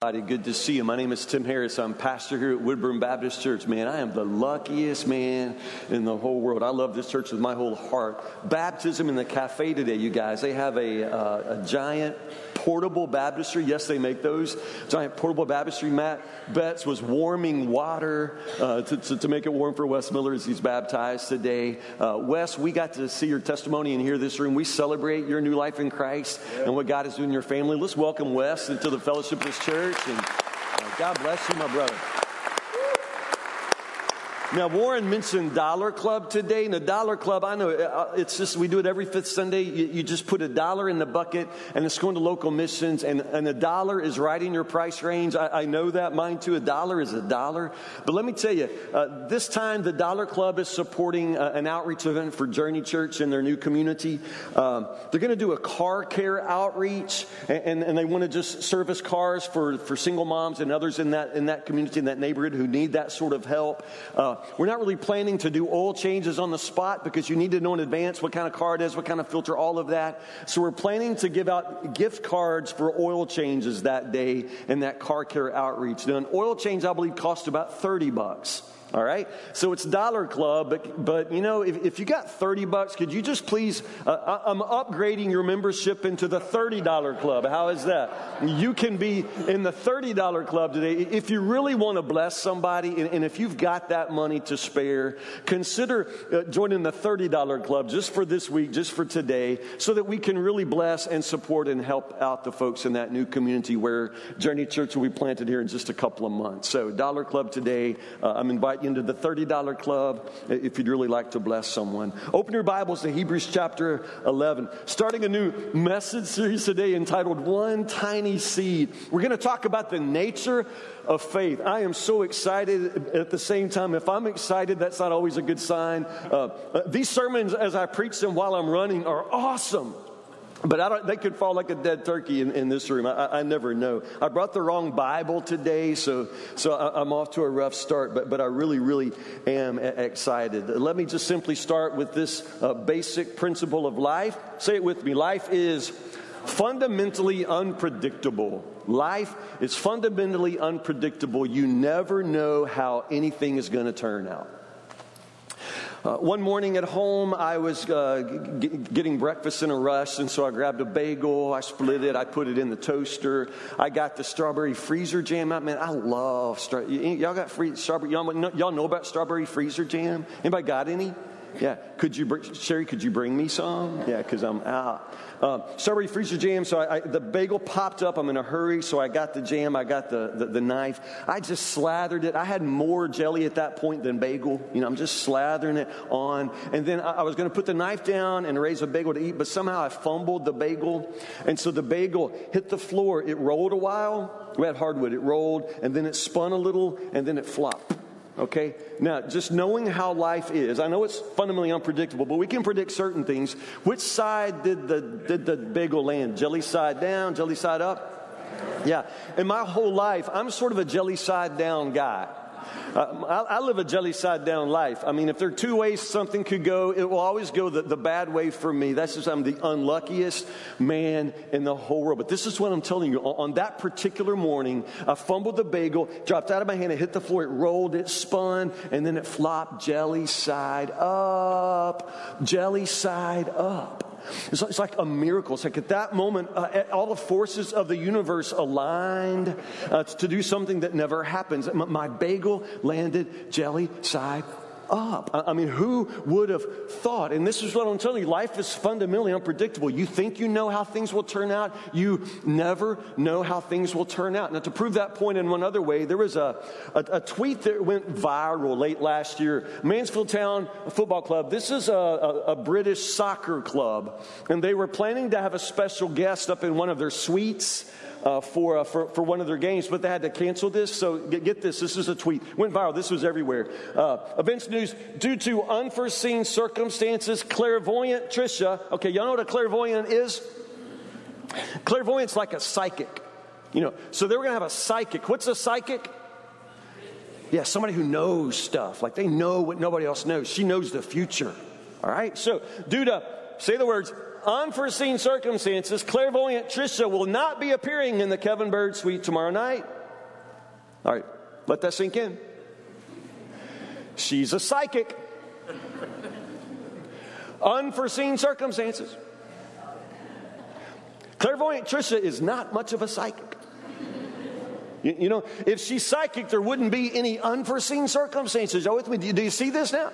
Good to see you. My name is Tim Harris. I'm pastor here at Woodburn Baptist Church. Man, I am the luckiest man in the whole world. I love this church with my whole heart. Baptism in the cafe today, you guys. They have a, uh, a giant portable baptistry. Yes, they make those. Giant portable baptistry. Matt Betts was warming water uh, to, to, to, make it warm for Wes Miller as he's baptized today. Uh, Wes, we got to see your testimony in here this room. We celebrate your new life in Christ and what God is doing in your family. Let's welcome Wes into the fellowship of this church. And uh, God bless you, my brother. Now, Warren mentioned Dollar Club today. And the Dollar Club, I know uh, it's just, we do it every fifth Sunday. You, you, just put a dollar in the bucket and it's going to local missions, and, and a dollar is right in your price range. I, I know that. Mine too. A dollar is a dollar. But let me tell you, uh, this time the Dollar Club is supporting uh, an outreach event for Journey Church in their new community. Um, they're going to do a car care outreach, and, and, and they want to just service cars for, for single moms and others in that, in that community, in that neighborhood who need that sort of help. Uh, we're not really planning to do oil changes on the spot because you need to know in advance what kind of car it is, what kind of filter, all of that. So we're planning to give out gift cards for oil changes that day in that car care outreach. Now, an oil change, I believe, costs about 30 bucks. All right? So it's Dollar Club, but, but you know, if, if you got 30 bucks, could you just please, uh, I'm upgrading your membership into the $30 club. How is that? You can be in the $30 club today. If you really want to bless somebody, and, and if you've got that money to spare, consider uh, joining the $30 club just for this week, just for today, so that we can really bless and support and help out the folks in that new community where Journey Church will be planted here in just a couple of months. So, Dollar Club today, uh, I'm inviting invite you into the $30 club if you'd really like to bless someone. Open your Bibles to Hebrews chapter 11. Starting a new message series today entitled One Tiny Seed. We're going to talk about the nature of faith. I am so excited at the same time. If I'm excited, that's not always a good sign. Uh, uh these sermons, as I preach them while I'm running, are awesome. But I don't, they could fall like a dead turkey in, in this room. I, I, never know. I brought the wrong Bible today, so, so I, am off to a rough start, but, but I really, really am excited. Let me just simply start with this uh, basic principle of life. Say it with me life is fundamentally unpredictable. Life is fundamentally unpredictable. You never know how anything is going to turn out. Uh, one morning at home, I was uh, g- getting breakfast in a rush, and so I grabbed a bagel, I split it, I put it in the toaster. I got the strawberry freezer jam out. Man, I love y'all got free strawberry. Y'all know, y'all know about strawberry freezer jam? Anybody got any? Yeah. Could you, bring, Sherry? Could you bring me some? Yeah, because I'm out. Um, strawberry freezer jam. So I, I, the bagel popped up. I'm in a hurry, so I got the jam. I got the, the, the knife. I just slathered it. I had more jelly at that point than bagel. You know, I'm just slathering it on. And then I, I was going to put the knife down and raise a bagel to eat, but somehow I fumbled the bagel, and so the bagel hit the floor. It rolled a while. We had hardwood. It rolled, and then it spun a little, and then it flopped. Okay? Now, just knowing how life is, I know it's fundamentally unpredictable, but we can predict certain things. Which side did the, did the bagel land? Jelly side down, jelly side up? Yeah. In my whole life, I'm sort of a jelly side down guy. Uh, I, I, live a jelly side down life. I mean, if there are two ways something could go, it will always go the, the bad way for me. That's just, I'm the unluckiest man in the whole world. But this is what I'm telling you. On, on that particular morning, I fumbled the bagel, dropped out of my hand, it hit the floor, it rolled, it spun, and then it flopped jelly side up, jelly side up. It's, it's like a miracle. It's like at that moment, uh, all the forces of the universe aligned uh, to do something that never happens. My bagel landed jelly side up. I mean, who would have thought? And this is what I'm telling you life is fundamentally unpredictable. You think you know how things will turn out, you never know how things will turn out. Now, to prove that point in one other way, there was a, a, a tweet that went viral late last year. Mansfield Town Football Club, this is a, a, a British soccer club, and they were planning to have a special guest up in one of their suites uh, for, uh, for, for one of their games, but they had to cancel this. So get, get this. This is a tweet. Went viral. This was everywhere. Uh, events news due to unforeseen circumstances, clairvoyant Trisha. Okay, y'all know what a clairvoyant is? Clairvoyant's like a psychic. You know, so they were going to have a psychic. What's a psychic? Yeah, somebody who knows stuff. Like they know what nobody else knows. She knows the future. All right? So, due to, say the words, unforeseen circumstances, clairvoyant Trisha will not be appearing in the Kevin Bird suite tomorrow night. All right, let that sink in. She's a psychic. Unforeseen circumstances. Clairvoyant Trisha is not much of a psychic. You, you, know, if she's psychic, there wouldn't be any unforeseen circumstances. Are with me? Do you, do you see this now?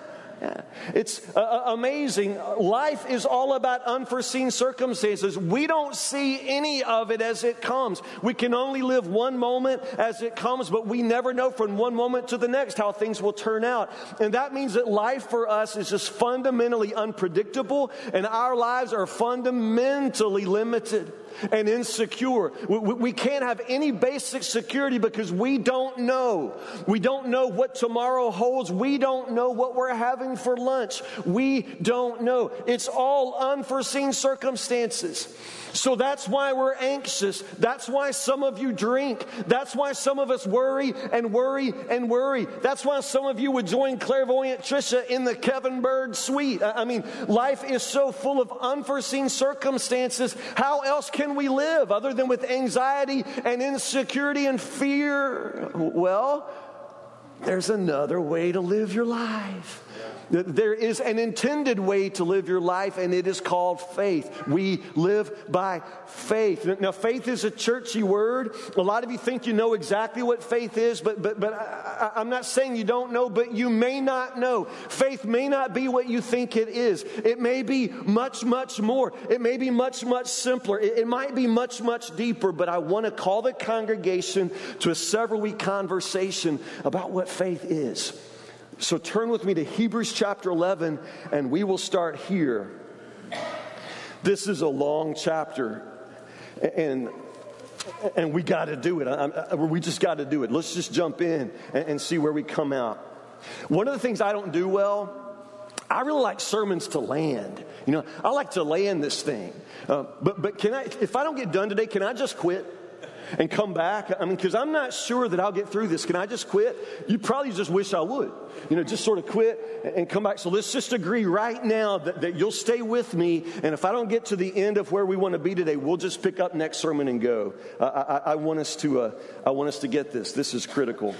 It's uh, uh, amazing. Life is all about unforeseen circumstances. We don't see any of it as it comes. We can only live one moment as it comes, but we never know from one moment to the next how things will turn out. And that means that life for us is just fundamentally unpredictable, and our lives are fundamentally limited and insecure. We, we, can't have any basic security because we don't know. We don't know what tomorrow holds. We don't know what we're having for lunch. We don't know. It's all unforeseen circumstances. So that's why we're anxious. That's why some of you drink. That's why some of us worry and worry and worry. That's why some of you would join clairvoyant Trisha in the Kevin Bird suite. I mean, life is so full of unforeseen circumstances. How else can we live other than with anxiety and insecurity and fear? Well, there's another way to live your life. There is an intended way to live your life, and it is called faith. We live by faith. Now, faith is a churchy word. A lot of you think you know exactly what faith is, but, but, but I, I'm not saying you don't know, but you may not know. Faith may not be what you think it is. It may be much, much more. It may be much, much simpler. It, it might be much, much deeper, but I want to call the congregation to a several week conversation about what faith is. So turn with me to Hebrews chapter 11, and we will start here. This is a long chapter, and and we got to do it. I, I, we just got to do it. Let's just jump in and, and see where we come out. One of the things I don't do well I really like sermons to land. You know, I like to land this thing. Uh, but but can I? If I don't get done today, can I just quit? And come back? I mean, because I'm not sure that I'll get through this. Can I just quit? You probably just wish I would. You know, just sort of quit and come back. So let's just agree right now that, that you'll stay with me. And if I don't get to the end of where we want to be today, we'll just pick up next sermon and go. I, I, I want us to, uh, I want us to get this. This is critical.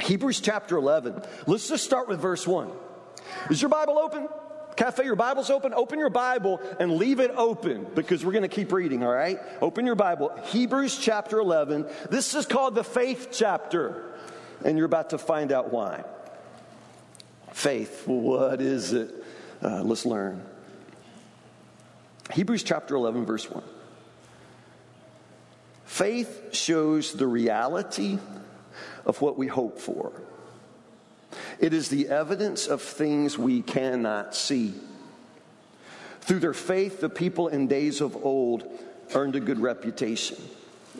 Hebrews chapter 11. Let's just start with verse 1. Is your Bible open? Cafe, your Bible's open. Open your Bible and leave it open because we're going to keep reading, all right? Open your Bible. Hebrews chapter 11. This is called the faith chapter, and you're about to find out why. Faith, what is it? Uh, let's learn. Hebrews chapter 11, verse 1. Faith shows the reality of what we hope for it is the evidence of things we cannot see. Through their faith, the people in days of old earned a good reputation.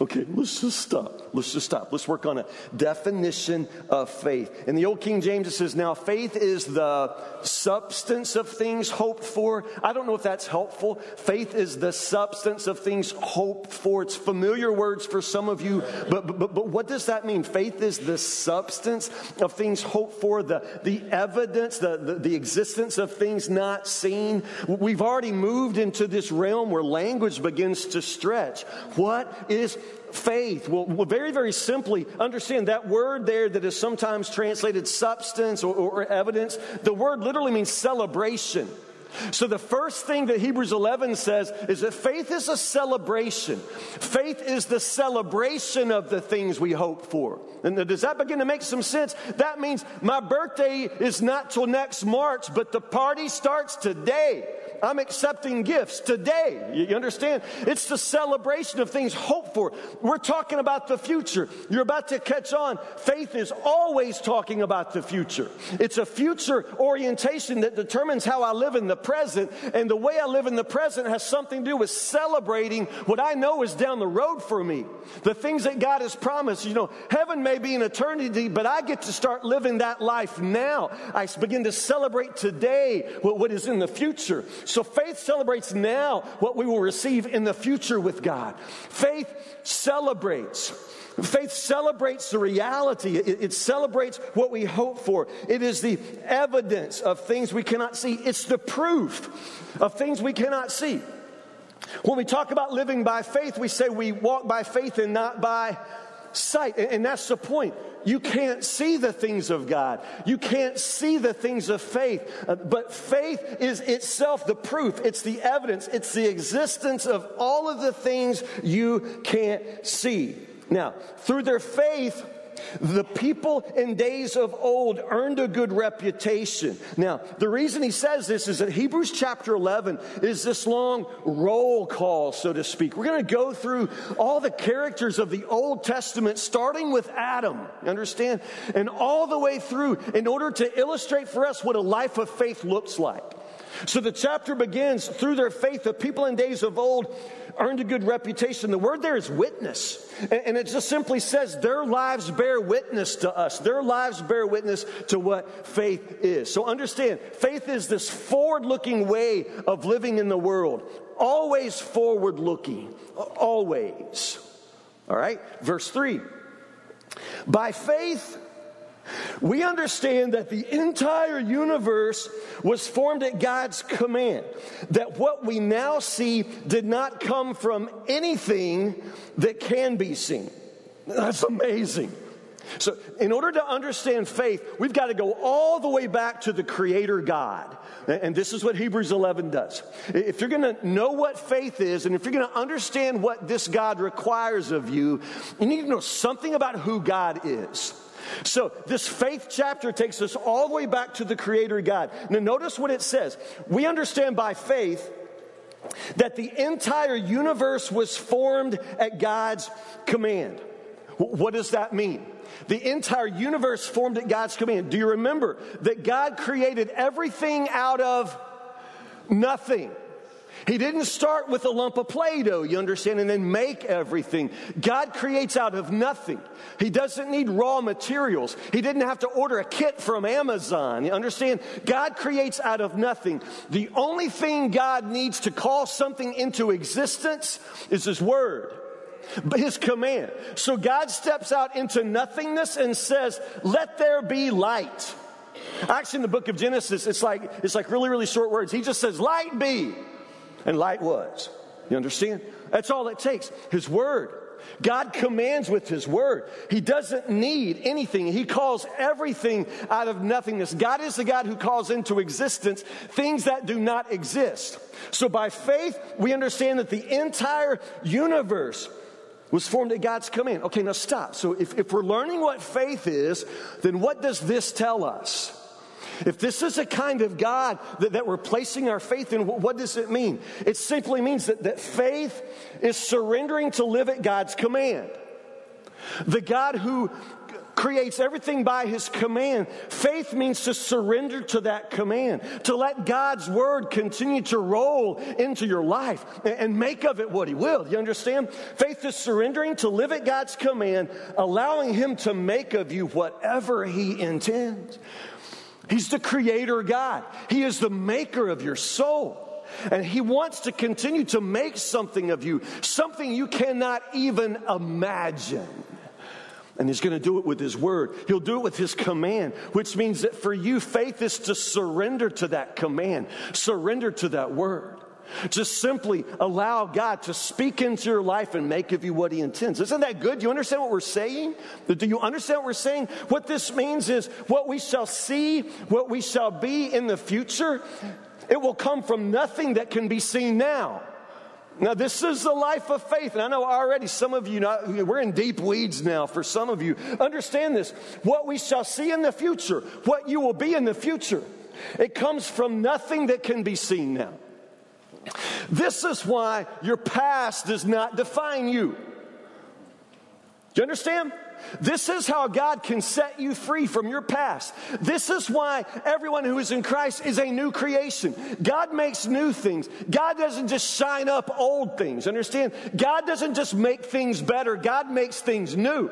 Okay, let's just stop. Let's just stop. Let's work on a definition of faith. In the Old King James, it says, Now faith is the substance of things hoped for. I don't know if that's helpful. Faith is the substance of things hoped for. It's familiar words for some of you, but, but, but what does that mean? Faith is the substance of things hoped for, the, the evidence, the, the, the existence of things not seen. We've already moved into this realm where language begins to stretch. What is faith? Well, well, very, very simply, understand that word there that is sometimes translated substance or, or evidence, the word literally means celebration. So, the first thing that Hebrews 11 says is that faith is a celebration. Faith is the celebration of the things we hope for. And does that begin to make some sense? That means my birthday is not till next March, but the party starts today. I'm accepting gifts today. You understand? It's the celebration of things hoped for. We're talking about the future. You're about to catch on. Faith is always talking about the future. It's a future orientation that determines how I live in the present. And the way I live in the present has something to do with celebrating what I know is down the road for me. The things that God has promised. You know, heaven may be an eternity, but I get to start living that life now. I begin to celebrate today what is in the future. So faith celebrates now what we will receive in the future with God. Faith celebrates. Faith celebrates the reality. It, it, celebrates what we hope for. It is the evidence of things we cannot see. It's the proof of things we cannot see. When we talk about living by faith, we say we walk by faith and not by sight. And, and that's the point. You can't see the things of God. You can't see the things of faith. Uh, but faith is itself the proof. It's the evidence. It's the existence of all of the things you can't see. Now, through their faith, the people in days of old earned a good reputation. Now, the reason he says this is that Hebrews chapter 11 is this long roll call, so to speak. We're going to go through all the characters of the Old Testament, starting with Adam, understand? And all the way through in order to illustrate for us what a life of faith looks like. So the chapter begins through their faith, the people in days of old earned a good reputation. The word there is witness. And it just simply says their lives bear witness to us. Their lives bear witness to what faith is. So understand, faith is this forward looking way of living in the world. Always forward looking. Always. All right? Verse 3. By faith, we understand that the entire universe was formed at God's command, that what we now see did not come from anything that can be seen. That's amazing. So, in order to understand faith, we've got to go all the way back to the Creator God. And this is what Hebrews 11 does. If you're going to know what faith is, and if you're going to understand what this God requires of you, you need to know something about who God is. So, this faith chapter takes us all the way back to the Creator God. Now, notice what it says. We understand by faith that the entire universe was formed at God's command. What does that mean? The entire universe formed at God's command. Do you remember that God created everything out of nothing? He didn't start with a lump of Play Doh, you understand, and then make everything. God creates out of nothing. He doesn't need raw materials. He didn't have to order a kit from Amazon. You understand? God creates out of nothing. The only thing God needs to call something into existence is His Word his command. So God steps out into nothingness and says, Let there be light. Actually, in the book of Genesis, it's like, it's like really, really short words. He just says, Light be and light was. You understand? That's all it takes. His word. God commands with His word. He doesn't need anything. He calls everything out of nothingness. God is the God who calls into existence things that do not exist. So by faith, we understand that the entire universe was formed at God's command. Okay, now stop. So if, if we're learning what faith is, then what does this tell us? If this is a kind of God that, that we're placing our faith in, what does it mean? It simply means that, that faith is surrendering to live at God's command. The God who creates everything by his command. Faith means to surrender to that command, to let God's word continue to roll into your life and make of it what he will. You understand? Faith is surrendering to live at God's command, allowing him to make of you whatever he intends. He's the creator God. He is the maker of your soul. And He wants to continue to make something of you, something you cannot even imagine. And He's going to do it with His Word. He'll do it with His command, which means that for you, faith is to surrender to that command, surrender to that Word. Just simply allow God to speak into your life and make of you what He intends. Isn't that good? Do you understand what we're saying? Do you understand what we're saying? What this means is what we shall see, what we shall be in the future, it will come from nothing that can be seen now. Now, this is the life of faith. And I know already some of you, we're in deep weeds now for some of you. Understand this. What we shall see in the future, what you will be in the future, it comes from nothing that can be seen now. This is why your past does not define you. Do you understand? This is how God can set you free from your past. This is why everyone who is in Christ is a new creation. God makes new things. God doesn't just shine up old things. Understand? God doesn't just make things better. God makes things new.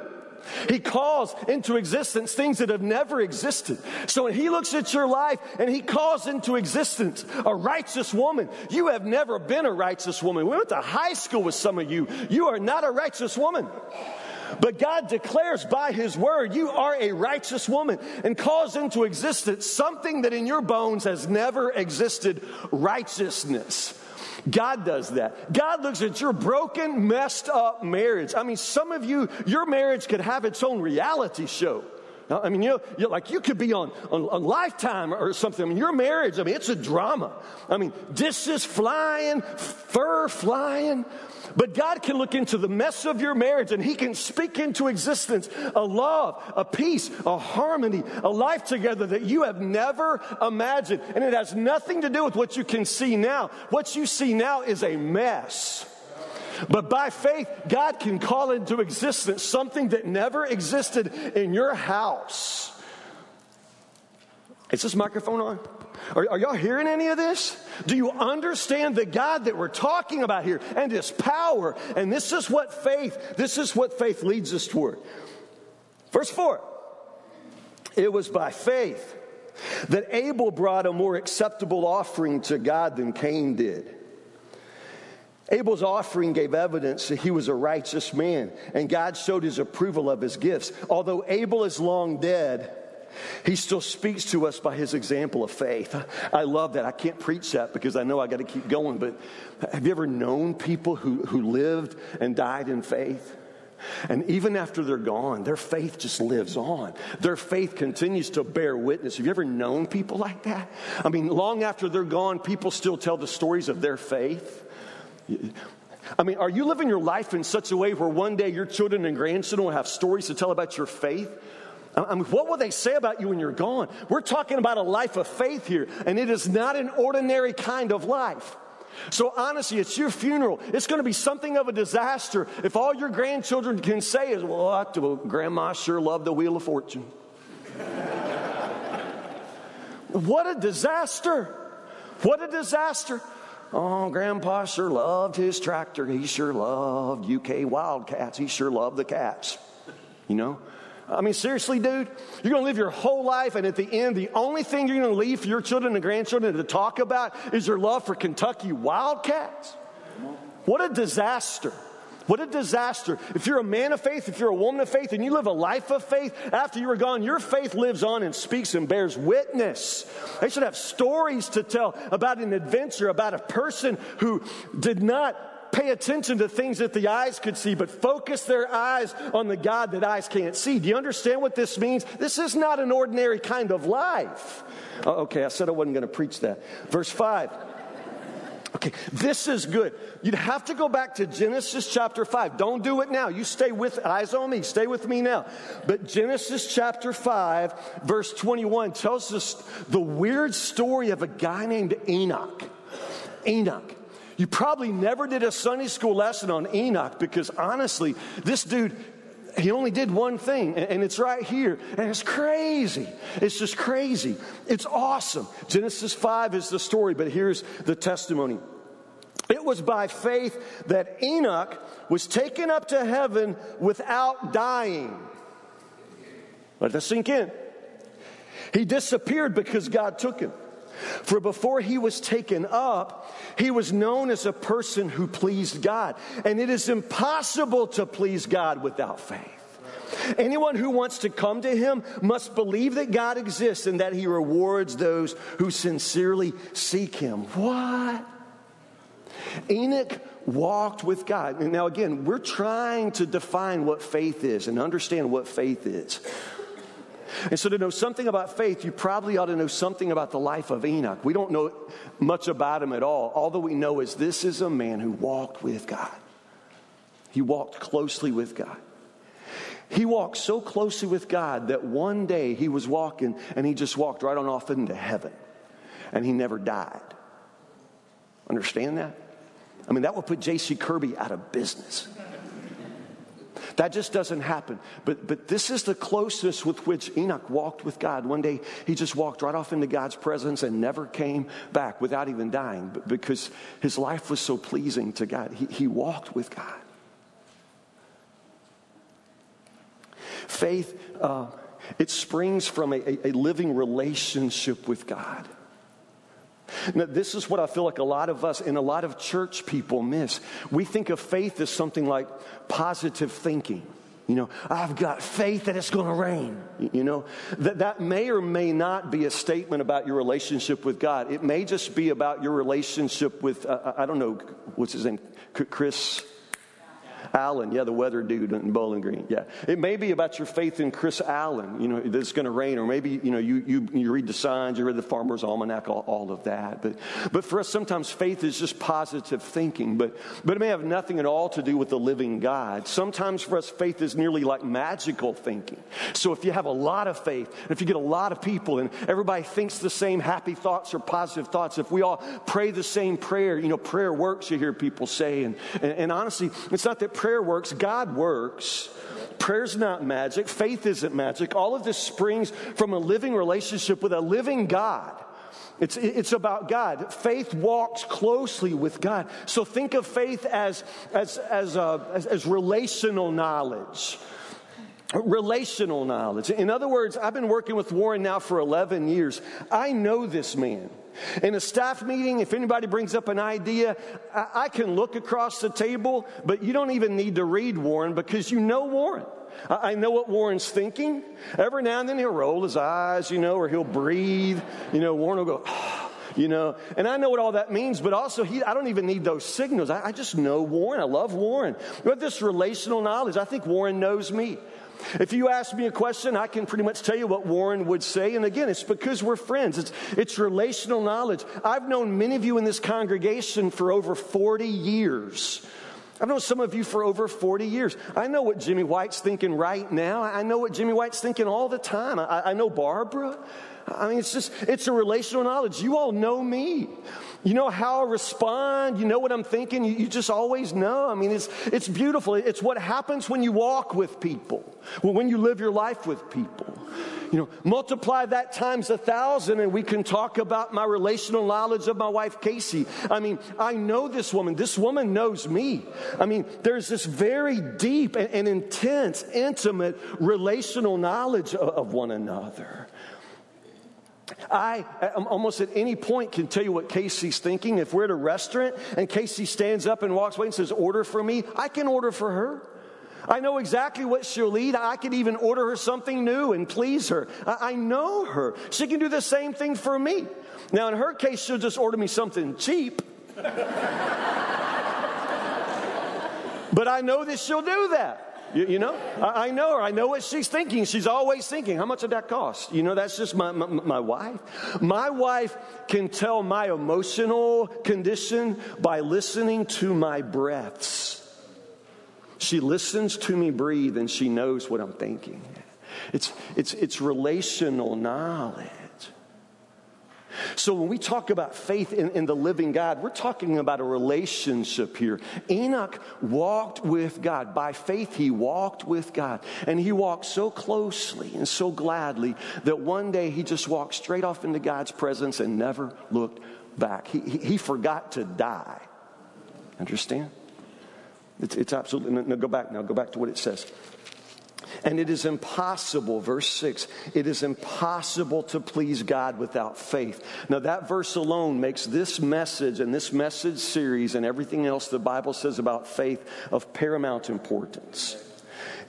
He calls into existence things that have never existed. So when he looks at your life and he calls into existence a righteous woman, you have never been a righteous woman. We went to high school with some of you. You are not a righteous woman. But God declares by His word, you are a righteous woman and calls into existence something that in your bones has never existed righteousness. God does that. God looks at your broken, messed up marriage. I mean, some of you, your marriage could have its own reality show. I mean, you know, like you could be on, on, on Lifetime or something. I mean, your marriage, I mean, it's a drama. I mean, dishes flying, fur flying. But God can look into the mess of your marriage and He can speak into existence a love, a peace, a harmony, a life together that you have never imagined. And it has nothing to do with what you can see now. What you see now is a mess. But by faith, God can call into existence something that never existed in your house. Is this microphone on? Are, are, y'all hearing any of this? Do you understand the God that we're talking about here and his power? And this is what faith, this is what faith leads us toward. Verse 4. It was by faith that Abel brought a more acceptable offering to God than Cain did. Abel's offering gave evidence that he was a righteous man, and God showed his approval of his gifts. Although Abel is long dead, he still speaks to us by his example of faith. I love that. I can't preach that because I know I got to keep going, but have you ever known people who, who lived and died in faith? And even after they're gone, their faith just lives on. Their faith continues to bear witness. Have you ever known people like that? I mean, long after they're gone, people still tell the stories of their faith. I mean, are you living your life in such a way where one day your children and grandchildren will have stories to tell about your faith? I mean, what will they say about you when you're gone? We're talking about a life of faith here, and it is not an ordinary kind of life. So honestly, it's your funeral. It's going to be something of a disaster if all your grandchildren can say is, well, well grandma sure loved the Wheel of Fortune. what a disaster. What a disaster. Oh, Grandpa sure loved his tractor. He sure loved UK Wildcats. He sure loved the cats. You know? I mean, seriously, dude, you're going to live your whole life, and at the end, the only thing you're going to leave for your children and grandchildren to talk about is your love for Kentucky Wildcats? What a disaster. What a disaster. If you're a man of faith, if you're a woman of faith, and you live a life of faith, after you are gone, your faith lives on and speaks and bears witness. They should have stories to tell about an adventure, about a person who did not pay attention to things that the eyes could see, but focus their eyes on the God that eyes can't see. Do you understand what this means? This is not an ordinary kind of life. Oh, okay, I said I wasn't going to preach that. Verse 5. Okay, this is good. You'd have to go back to Genesis chapter 5. Don't do it now. You stay with, eyes on me, stay with me now. But Genesis chapter 5, verse 21 tells us the weird story of a guy named Enoch. Enoch. You probably never did a Sunday school lesson on Enoch because honestly, this dude, he only did one thing, and it's right here. And it's crazy. It's just crazy. It's awesome. Genesis 5 is the story, but here's the testimony. It was by faith that Enoch was taken up to heaven without dying. Let that sink in. He disappeared because God took him. For before he was taken up, he was known as a person who pleased God. And it is impossible to please God without faith. Anyone who wants to come to him must believe that God exists and that he rewards those who sincerely seek him. What? Enoch walked with God. And now, again, we're trying to define what faith is and understand what faith is. And so, to know something about faith, you probably ought to know something about the life of Enoch. We don't know much about him at all. All that we know is this is a man who walked with God, he walked closely with God. He walked so closely with God that one day he was walking and he just walked right on off into heaven and he never died. Understand that? I mean, that would put J.C. Kirby out of business. That just doesn't happen. But, but this is the closeness with which Enoch walked with God. One day, he just walked right off into God's presence and never came back without even dying because his life was so pleasing to God. He, he walked with God. Faith, uh, it springs from a, a, a living relationship with God. Now, this is what I feel like a lot of us and a lot of church people miss. We think of faith as something like positive thinking. You know, I've got faith that it's going to rain. You know, that, that may or may not be a statement about your relationship with God. It may just be about your relationship with, uh, I don't know, what's his name? Chris Allen, yeah, the weather dude in Bowling Green, yeah. It may be about your faith in Chris Allen, you know, that it's going to rain, or maybe, you know, you, you, you read the signs, you read the Farmer's Almanac, all, all of that. But, but for us, sometimes faith is just positive thinking, but, but it may have nothing at all to do with the living God. Sometimes for us, faith is nearly like magical thinking. So if you have a lot of faith, and if you get a lot of people and everybody thinks the same happy thoughts or positive thoughts, if we all pray the same prayer, you know, prayer works, you hear people say. And, and, and honestly, it's not that prayer works, God works. Prayer's not magic, faith isn't magic. All of this springs from a living relationship with a living God. It's, it's about God. Faith walks closely with God. So think of faith as, as, as, uh, as, as relational knowledge relational knowledge. In other words, I've been working with Warren now for 11 years. I know this man. In a staff meeting, if anybody brings up an idea, I, I can look across the table, but you don't even need to read Warren because you know Warren. I, I know what Warren's thinking. Every now and then he'll roll his eyes, you know, or he'll breathe. You know, Warren will go, ah, you know, and I know what all that means, but also he, I don't even need those signals. I, I just know Warren. I love Warren. With this relational knowledge, I think Warren knows me. If you ask me a question, I can pretty much tell you what Warren would say. And again, it's because we're friends. It's, it's relational knowledge. I've known many of you in this congregation for over 40 years. I've known some of you for over 40 years. I know what Jimmy White's thinking right now. I know what Jimmy White's thinking all the time. I, I know Barbara. I mean, it's just, it's a relational knowledge. You all know me. You know how I respond. You know what I'm thinking. You, you, just always know. I mean, it's, it's beautiful. It's what happens when you walk with people, when you live your life with people. You know, multiply that times a thousand, and we can talk about my relational knowledge of my wife, Casey. I mean, I know this woman. This woman knows me. I mean, there's this very deep and, and intense, intimate relational knowledge of, of one another. I um, almost at any point can tell you what Casey's thinking. If we're at a restaurant and Casey stands up and walks away and says, Order for me, I can order for her. I know exactly what she'll eat. I can even order her something new and please her. I, know her. She can do the same thing for me. Now, in her case, she'll just order me something cheap. but I know that she'll do that. You, you know, I, I, know her. I know what she's thinking. She's always thinking, how much did that cost? You know, that's just my, my, my wife. My wife can tell my emotional condition by listening to my breaths. She listens to me breathe and she knows what I'm thinking. It's, it's, it's relational knowledge. So when we talk about faith in, in, the living God, we're talking about a relationship here. Enoch walked with God. By faith, he walked with God. And he walked so closely and so gladly that one day he just walked straight off into God's presence and never looked back. He, he, he forgot to die. Understand? It's, it's absolutely, no, go back now, go back to what it says. And it is impossible, verse 6, it is impossible to please God without faith. Now, that verse alone makes this message and this message series and everything else the Bible says about faith of paramount importance.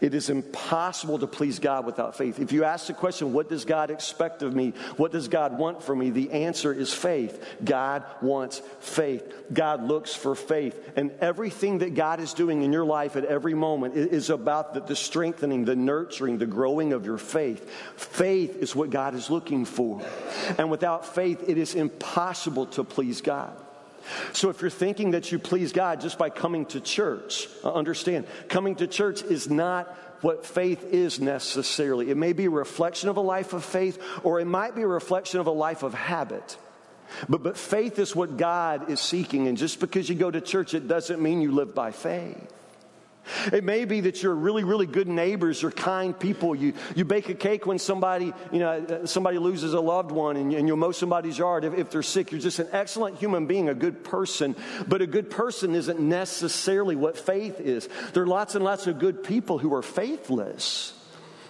It is impossible to please God without faith. If you ask the question, what does God expect of me? What does God want from me? The answer is faith. God wants faith. God looks for faith. And everything that God is doing in your life at every moment is about the, the strengthening, the nurturing, the growing of your faith. Faith is what God is looking for. And without faith, it is impossible to please God. So if you're thinking that you please God just by coming to church, uh, understand, coming to church is not what faith is necessarily. It may be a reflection of a life of faith, or it might be a reflection of a life of habit. But, but faith is what God is seeking. And just because you go to church, it doesn't mean you live by faith. It may be that you're really, really good neighbors or kind people. You, you bake a cake when somebody, you know, uh, somebody loses a loved one and, and you'll mow somebody's yard if, if they're sick. You're just an excellent human being, a good person. But a good person isn't necessarily what faith is. There are lots and lots of good people who are faithless.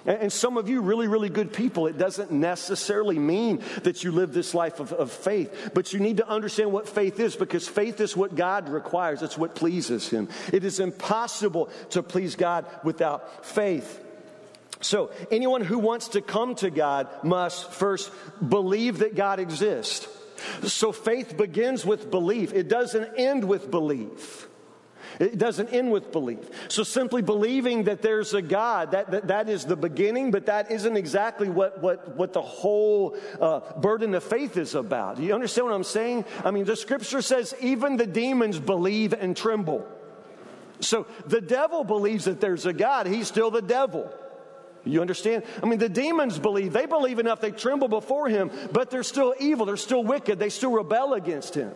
And some of you, really, really good people, it doesn't necessarily mean that you live this life of, of, faith, but you need to understand what faith is because faith is what God requires. It's what pleases Him. It is impossible to please God without faith. So, anyone who wants to come to God must first believe that God exists. So, faith begins with belief, it doesn't end with belief. It doesn't end with belief. So simply believing that there's a God, that, that, that is the beginning, but that isn't exactly what, what, what the whole uh, burden of faith is about. Do you understand what I'm saying? I mean, the scripture says even the demons believe and tremble. So the devil believes that there's a God. He's still the devil. You understand? I mean, the demons believe. They believe enough, they tremble before him, but they're still evil. They're still wicked. They still rebel against him.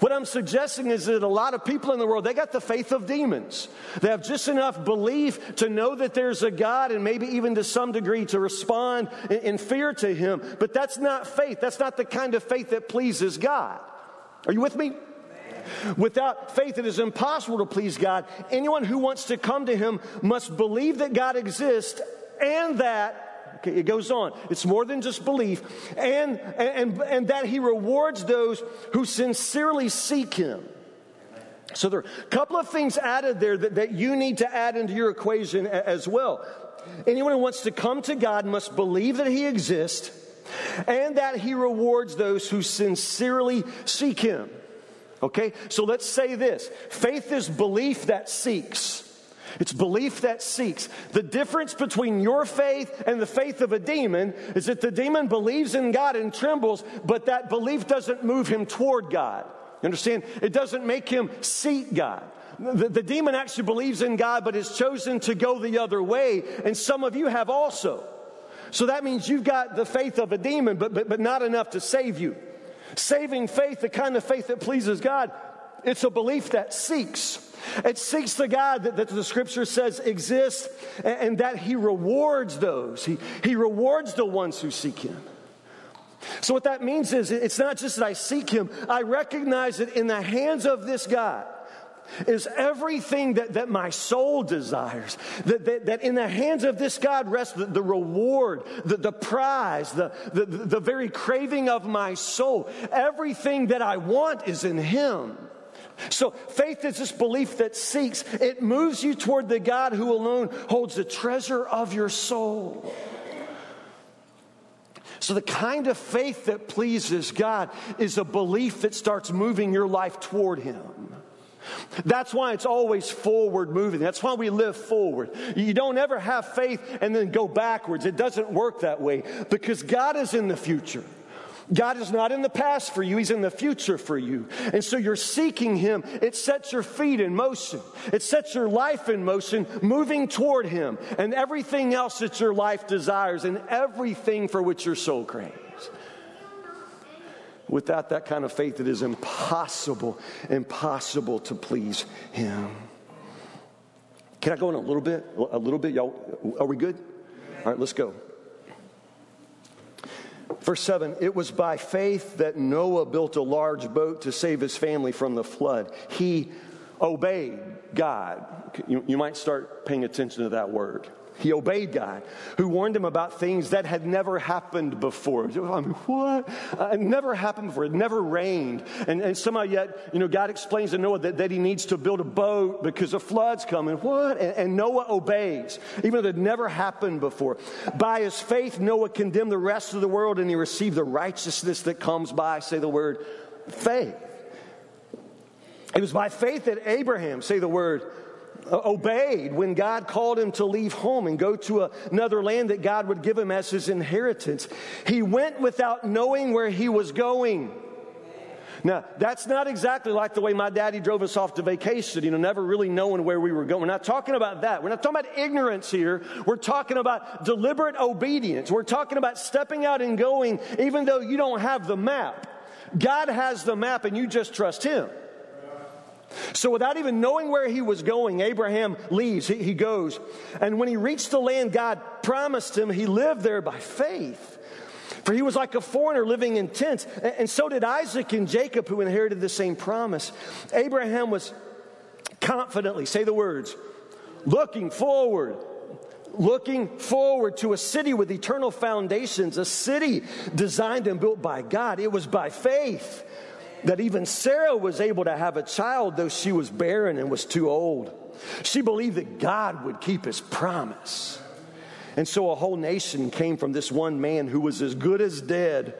What I'm suggesting is that a lot of people in the world, they got the faith of demons. They have just enough belief to know that there's a God and maybe even to some degree to respond in fear to Him. But that's not faith. That's not the kind of faith that pleases God. Are you with me? Without faith, it is impossible to please God. Anyone who wants to come to Him must believe that God exists and that Okay, it goes on. It's more than just belief. And, and, and that he rewards those who sincerely seek him. So there are a couple of things added there that, that you need to add into your equation as well. Anyone who wants to come to God must believe that he exists and that he rewards those who sincerely seek him. Okay, so let's say this faith is belief that seeks. It's belief that seeks. The difference between your faith and the faith of a demon is that the demon believes in God and trembles, but that belief doesn't move him toward God. You understand? It doesn't make him seek God. The, the demon actually believes in God, but has chosen to go the other way, and some of you have also. So that means you've got the faith of a demon, but, but, but not enough to save you. Saving faith, the kind of faith that pleases God, it's a belief that seeks. It seeks the God that, that the scripture says exists and, and, that he rewards those. He, he rewards the ones who seek him. So, what that means is it's not just that I seek him, I recognize that in the hands of this God is everything that, that my soul desires. That, that, that in the hands of this God rests the, the reward, the, the prize, the, the, the very craving of my soul. Everything that I want is in him. So faith is this belief that seeks. It moves you toward the God who alone holds the treasure of your soul. So, the kind of faith that pleases God is a belief that starts moving your life toward Him. That's why it's always forward moving. That's why we live forward. You don't ever have faith and then go backwards. It doesn't work that way because God is in the future. God is not in the past for you, He's in the future for you. And so you're seeking Him. It sets your feet in motion, it sets your life in motion, moving toward Him and everything else that your life desires and everything for which your soul craves. Without that kind of faith, it is impossible, impossible to please Him. Can I go in a little bit? A little bit? Y'all, are we good? All right, let's go. Verse 7 It was by faith that Noah built a large boat to save his family from the flood. He obeyed God. You, you might start paying attention to that word. He obeyed God, who warned him about things that had never happened before. I mean, what? Uh, it never happened before. It never rained. And, and somehow yet, you know, God explains to Noah that, that he needs to build a boat because a flood's coming. What? And, and Noah obeys, even though it never happened before. By his faith, Noah condemned the rest of the world and he received the righteousness that comes by, say the word, faith. It was by faith that Abraham, say the word, Uh, obeyed when God called him to leave home and go to another land that God would give him as his inheritance. He went without knowing where he was going. Now, that's not exactly like the way my daddy drove us off to vacation, you know, never really knowing where we were going. We're not talking about that. We're not talking about ignorance here. We're talking about deliberate obedience. We're talking about stepping out and going even though you don't have the map. God has the map and you just trust Him. So, without even knowing where he was going, Abraham leaves. He, he, goes. And when he reached the land God promised him, he lived there by faith. For he was like a foreigner living in tents. And, and so did Isaac and Jacob, who inherited the same promise. Abraham was confidently, say the words, looking forward looking forward to a city with eternal foundations, a city designed and built by God. It was by faith that even Sarah was able to have a child, though she was barren and was too old. She believed that God would keep his promise. And so a whole nation came from this one man who was as good as dead.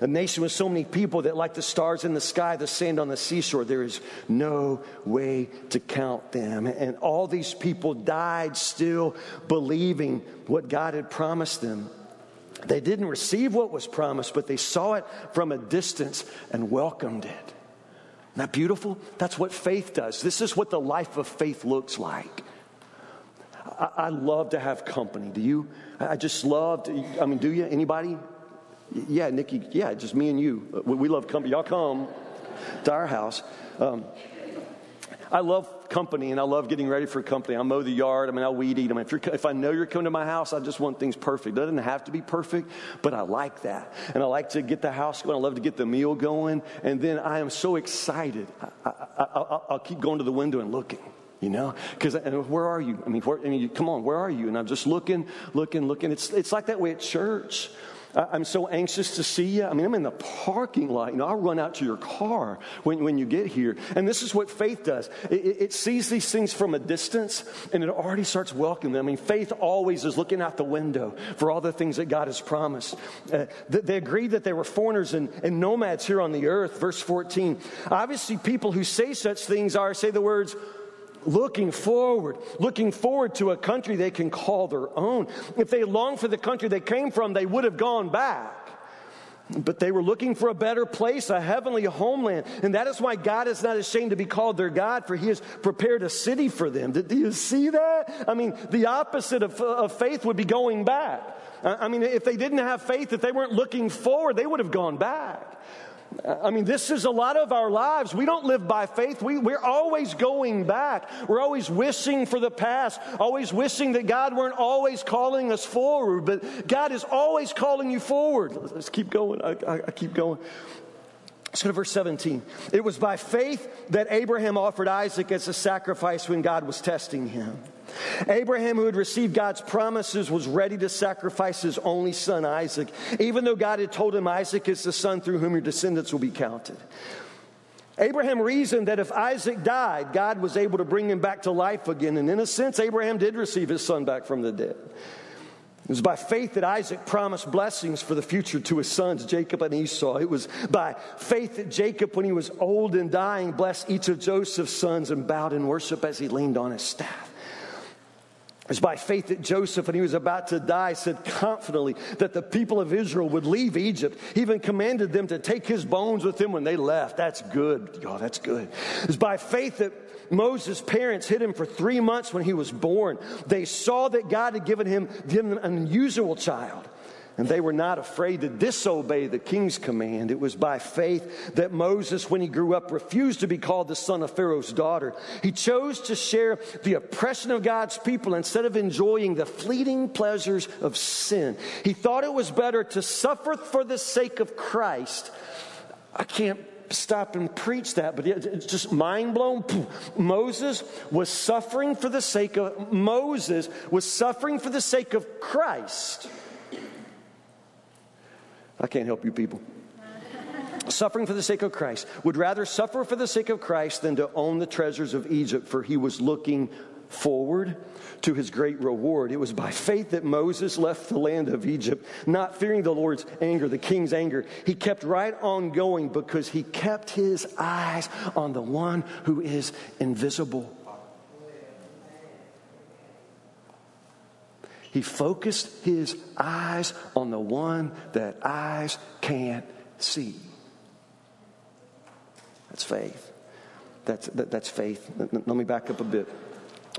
A nation with so many people that, like the stars in the sky, the sand on the seashore, there is no way to count them. And all these people died still believing what God had promised them. They didn't receive what was promised, but they saw it from a distance and welcomed it. Isn't that beautiful? That's what faith does. This is what the life of faith looks like. I, I love to have company. Do you? I just love to, I mean, do you? Anybody? Yeah, Nikki, yeah, just me and you. We, we love company. Y'all come to our house. Um, I love company and I love getting ready for company. I mow the yard. I mean, I weed eat. I mean, if, if I know you're coming to my house, I just want things perfect. It doesn't have to be perfect, but I like that. And I like to get the house going. I love to get the meal going. And then I am so excited. I, will keep going to the window and looking you know because where are you i mean, where, I mean come on where are you and i'm just looking looking looking it's, it's like that way at church I'm so anxious to see you. I mean, I'm in the parking lot. You know, I'll run out to your car when, when you get here. And this is what faith does it, it sees these things from a distance and it already starts welcoming them. I mean, faith always is looking out the window for all the things that God has promised. Uh, they agreed that they were foreigners and, and nomads here on the earth. Verse 14. Obviously, people who say such things are, say the words, looking forward, looking forward to a country they can call their own. If they longed for the country they came from, they would have gone back. But they were looking for a better place, a heavenly homeland. And that is why God is not ashamed to be called their God, for He has prepared a city for them. Do you see that? I mean, the opposite of, of faith would be going back. I mean, if they didn't have faith, if they weren't looking forward, they would have gone back. I mean, this is a lot of our lives. We don't live by faith. We, we're always going back. We're always wishing for the past, always wishing that God weren't always calling us forward, but God is always calling you forward. Let's keep going. I, I, I keep going. Let's go to verse 17. It was by faith that Abraham offered Isaac as a sacrifice when God was testing him. Abraham, who had received God's promises, was ready to sacrifice his only son, Isaac, even though God had told him, Isaac is the son through whom your descendants will be counted. Abraham reasoned that if Isaac died, God was able to bring him back to life again. And in a sense, Abraham did receive his son back from the dead. It was by faith that Isaac promised blessings for the future to his sons, Jacob and Esau. It was by faith that Jacob, when he was old and dying, blessed each of Joseph's sons and bowed in worship as he leaned on his staff. It was by faith that Joseph, when he was about to die, said confidently that the people of Israel would leave Egypt. He even commanded them to take his bones with them when they left. That's good. Oh, that's good. It was by faith that Moses' parents hid him for three months when he was born. They saw that God had given him, given him an unusual child and they were not afraid to disobey the king's command. It was by faith that Moses, when he grew up, refused to be called the son of Pharaoh's daughter. He chose to share the oppression of God's people instead of enjoying the fleeting pleasures of sin. He thought it was better to suffer for the sake of Christ. I can't stop and preach that, but it's just mind blown. Moses was suffering for the sake of Moses was suffering for the sake of Christ. I can't help you people. Suffering for the sake of Christ, would rather suffer for the sake of Christ than to own the treasures of Egypt, for he was looking forward to his great reward. It was by faith that Moses left the land of Egypt, not fearing the Lord's anger, the king's anger. He kept right on going because he kept his eyes on the one who is invisible. He focused his eyes on the one that eyes can't see. That's faith. That's, that, that's faith. Let me back up a bit.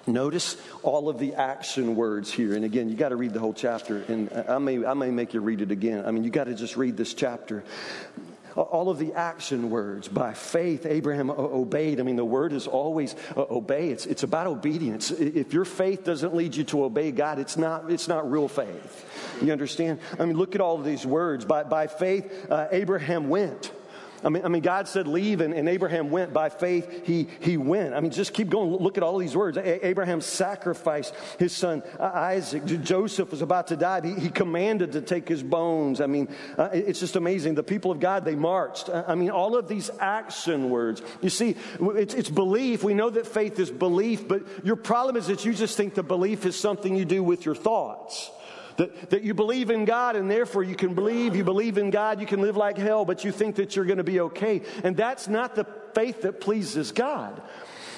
Notice all of the action words here. And again, you got to read the whole chapter. And I may, I may make you read it again. I mean, you got to just read this chapter all of the action words. By faith, Abraham obeyed. I mean, the word is always uh, obey. It's, it's about obedience. If your faith doesn't lead you to obey God, it's not, it's not real faith. You understand? I mean, look at all of these words. By, by faith, uh, Abraham went. I mean, I mean, God said leave, and, and Abraham went by faith. He, he went. I mean, just keep going. Look at all these words. A- Abraham sacrificed his son Isaac. Joseph was about to die. He, he commanded to take his bones. I mean, uh, it's just amazing. The people of God, they marched. I mean, all of these action words. You see, it's, it's belief. We know that faith is belief, but your problem is that you just think the belief is something you do with your thoughts. That, that you believe in God and therefore you can believe, you believe in God, you can live like hell, but you think that you're going to be okay. And that's not the faith that pleases God.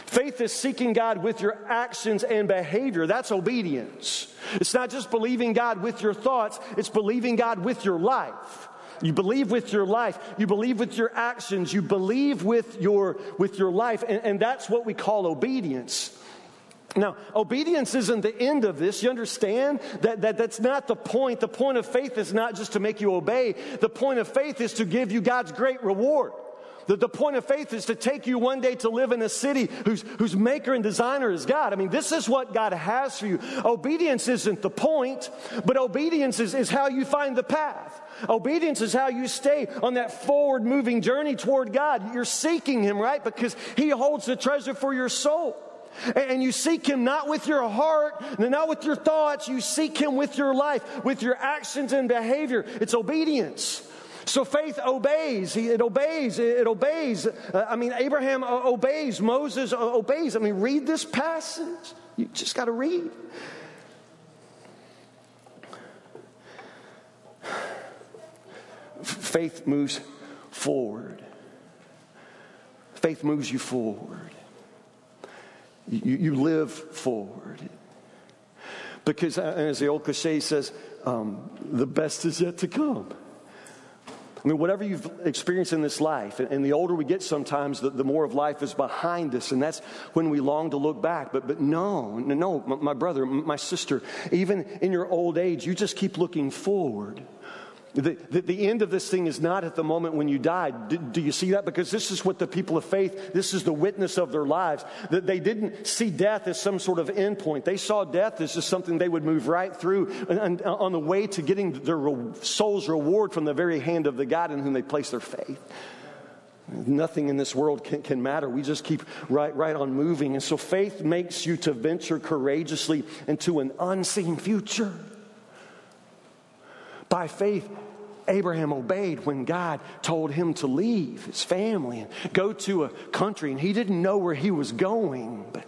Faith is seeking God with your actions and behavior. That's obedience. It's not just believing God with your thoughts, it's believing God with your life. You believe with your life. You believe with your actions. You believe with your, with your life. And, and that's what we call obedience. Now, obedience isn't the end of this. You understand that, that that's not the point. The point of faith is not just to make you obey. The point of faith is to give you God's great reward. The, the point of faith is to take you one day to live in a city whose, whose maker and designer is God. I mean, this is what God has for you. Obedience isn't the point, but obedience is, is how you find the path. Obedience is how you stay on that forward moving journey toward God. You're seeking Him, right? Because He holds the treasure for your soul. And you seek Him not with your heart, not with your thoughts. You seek Him with your life, with your actions and behavior. It's obedience. So faith obeys. It obeys. It obeys. Uh, I mean, Abraham obeys. Moses obeys. I mean, read this passage. You just got to read. Faith moves forward. Faith moves you forward. You, you live forward. Because, uh, as the old cliche says, um, the best is yet to come. I mean, whatever you've experienced in this life, and the older we get sometimes, the, the, more of life is behind us, and that's when we long to look back. But, but no, no, my brother, my sister, even in your old age, you just keep looking forward. The, the, the, end of this thing is not at the moment when you die. Do, do, you see that? Because this is what the people of faith, this is the witness of their lives. That they didn't see death as some sort of end point. They saw death as just something they would move right through and, and on the way to getting their soul's reward from the very hand of the God in whom they place their faith. Nothing in this world can, can, matter. We just keep right, right on moving. And so faith makes you to venture courageously into an unseen future. By faith, Abraham obeyed when God told him to leave his family and go to a country, and he didn't know where he was going, but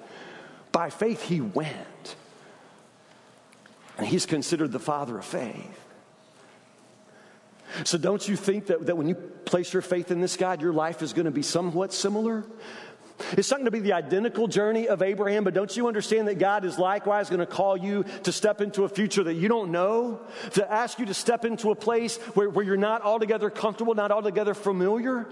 by faith he went. And he's considered the father of faith. So, don't you think that, that when you place your faith in this God, your life is going to be somewhat similar? It's not going to be the identical journey of Abraham, but don't you understand that God is likewise going to call you to step into a future that you don't know? To ask you to step into a place where, where you're not altogether comfortable, not altogether familiar?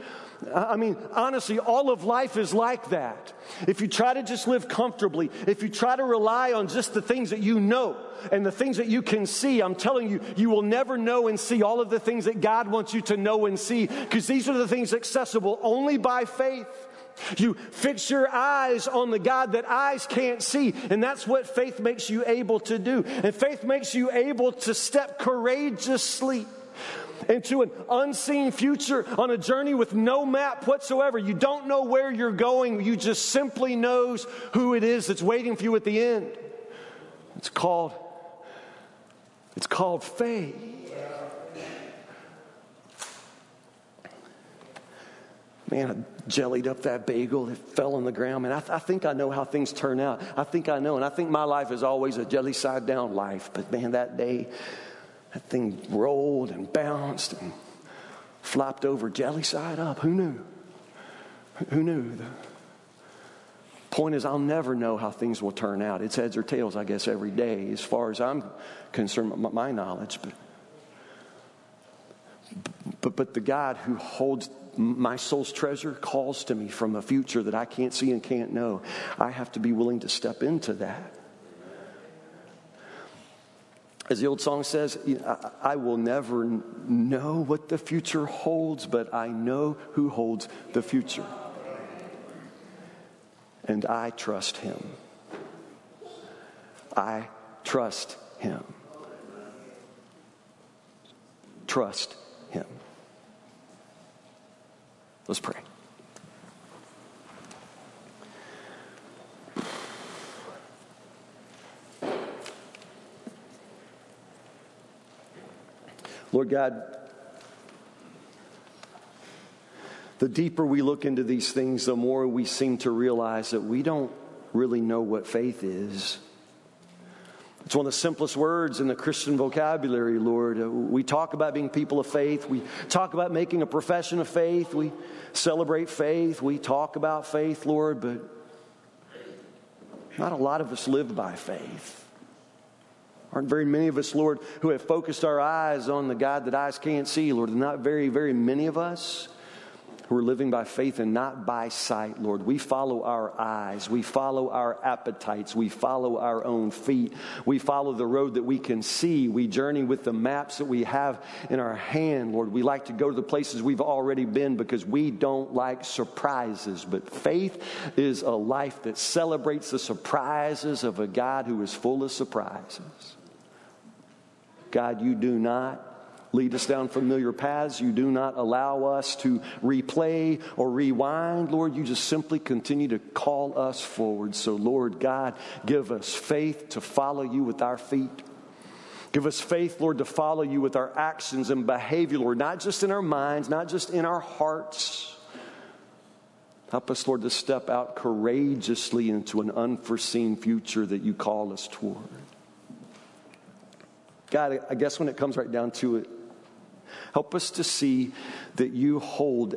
I mean, honestly, all of life is like that. If you try to just live comfortably, if you try to rely on just the things that you know and the things that you can see, I'm telling you, you will never know and see all of the things that God wants you to know and see because these are the things accessible only by faith. You fix your eyes on the God that eyes can't see. And that's what faith makes you able to do. And faith makes you able to step courageously into an unseen future on a journey with no map whatsoever. You don't know where you're going. You just simply knows who it is that's waiting for you at the end. It's called it's called faith. Man, jellied up that bagel. It fell on the ground. Man, I, th- I, think I know how things turn out. I think I know. And I think my life is always a jelly side down life. But man, that day, that thing rolled and bounced and flopped over jelly side up. Who knew? Who knew? The point is, I'll never know how things will turn out. It's heads or tails, I guess, every day, as far as I'm concerned, my knowledge. But, but, but the God who holds my soul's treasure calls to me from a future that I can't see and can't know. I have to be willing to step into that. As the old song says, I will never know what the future holds, but I know who holds the future. And I trust him. I trust him. Trust him. Let's pray. Lord God, the deeper we look into these things, the more we seem to realize that we don't really know what faith is. It's one of the simplest words in the Christian vocabulary, Lord. Uh, we talk about being people of faith. We talk about making a profession of faith. We celebrate faith. We talk about faith, Lord, but not a lot of us live by faith. Aren't very many of us, Lord, who have focused our eyes on the God that eyes can't see, Lord. Not very, very many of us who are living by faith and not by sight, Lord. We follow our eyes. We follow our appetites. We follow our own feet. We follow the road that we can see. We journey with the maps that we have in our hand, Lord. We like to go to the places we've already been because we don't like surprises. But faith is a life that celebrates the surprises of a God who is full of surprises. God, you do not lead us down familiar paths. You do not allow us to replay or rewind. Lord, you just simply continue to call us forward. So, Lord God, give us faith to follow you with our feet. Give us faith, Lord, to follow you with our actions and behavior, Lord, not just in our minds, not just in our hearts. Help us, Lord, to step out courageously into an unforeseen future that you call us toward. God, I guess when it comes right down to it, Help us to see that you hold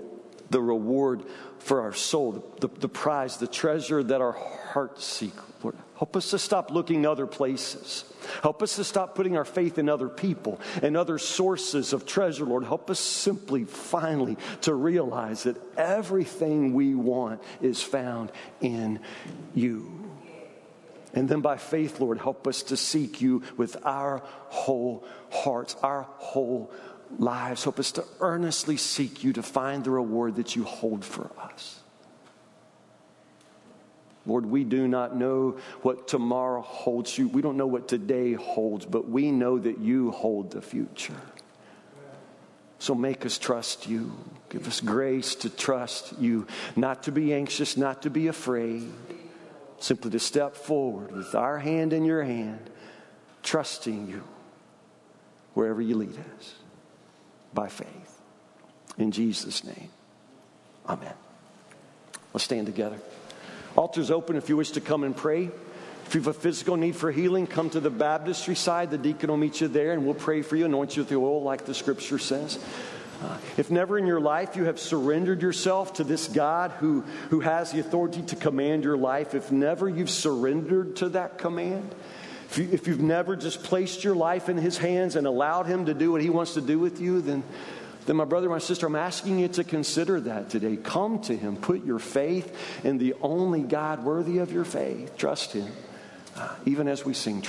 the reward for our soul, the, the, prize, the treasure that our hearts seek. Lord, help us to stop looking other places. Help us to stop putting our faith in other people and other sources of treasure, Lord. Help us simply, finally, to realize that everything we want is found in you. And then by faith, Lord, help us to seek you with our whole hearts, our whole lives. Help us to earnestly seek you to find the reward that you hold for us. Lord, we do not know what tomorrow holds you. We don't know what today holds, but we know that you hold the future. So make us trust you. Give us grace to trust you, not to be anxious, not to be afraid, simply to step forward with our hand in your hand, trusting you wherever you lead us by faith. In Jesus' name, amen. Let's stand together. Altar's open if you wish to come and pray. If you have a physical need for healing, come to the baptistry side. The deacon will meet you there and we'll pray for you, anoint you with the oil like the scripture says. Uh, if never in your life you have surrendered yourself to this God who, who has the authority to command your life, if never you've surrendered to that command, if, you, if you've never just placed your life in His hands and allowed Him to do what He wants to do with you, then, then my brother, my sister, I'm asking you to consider that today. Come to Him. Put your faith in the only God worthy of your faith. Trust Him. Uh, even as we sing, trust.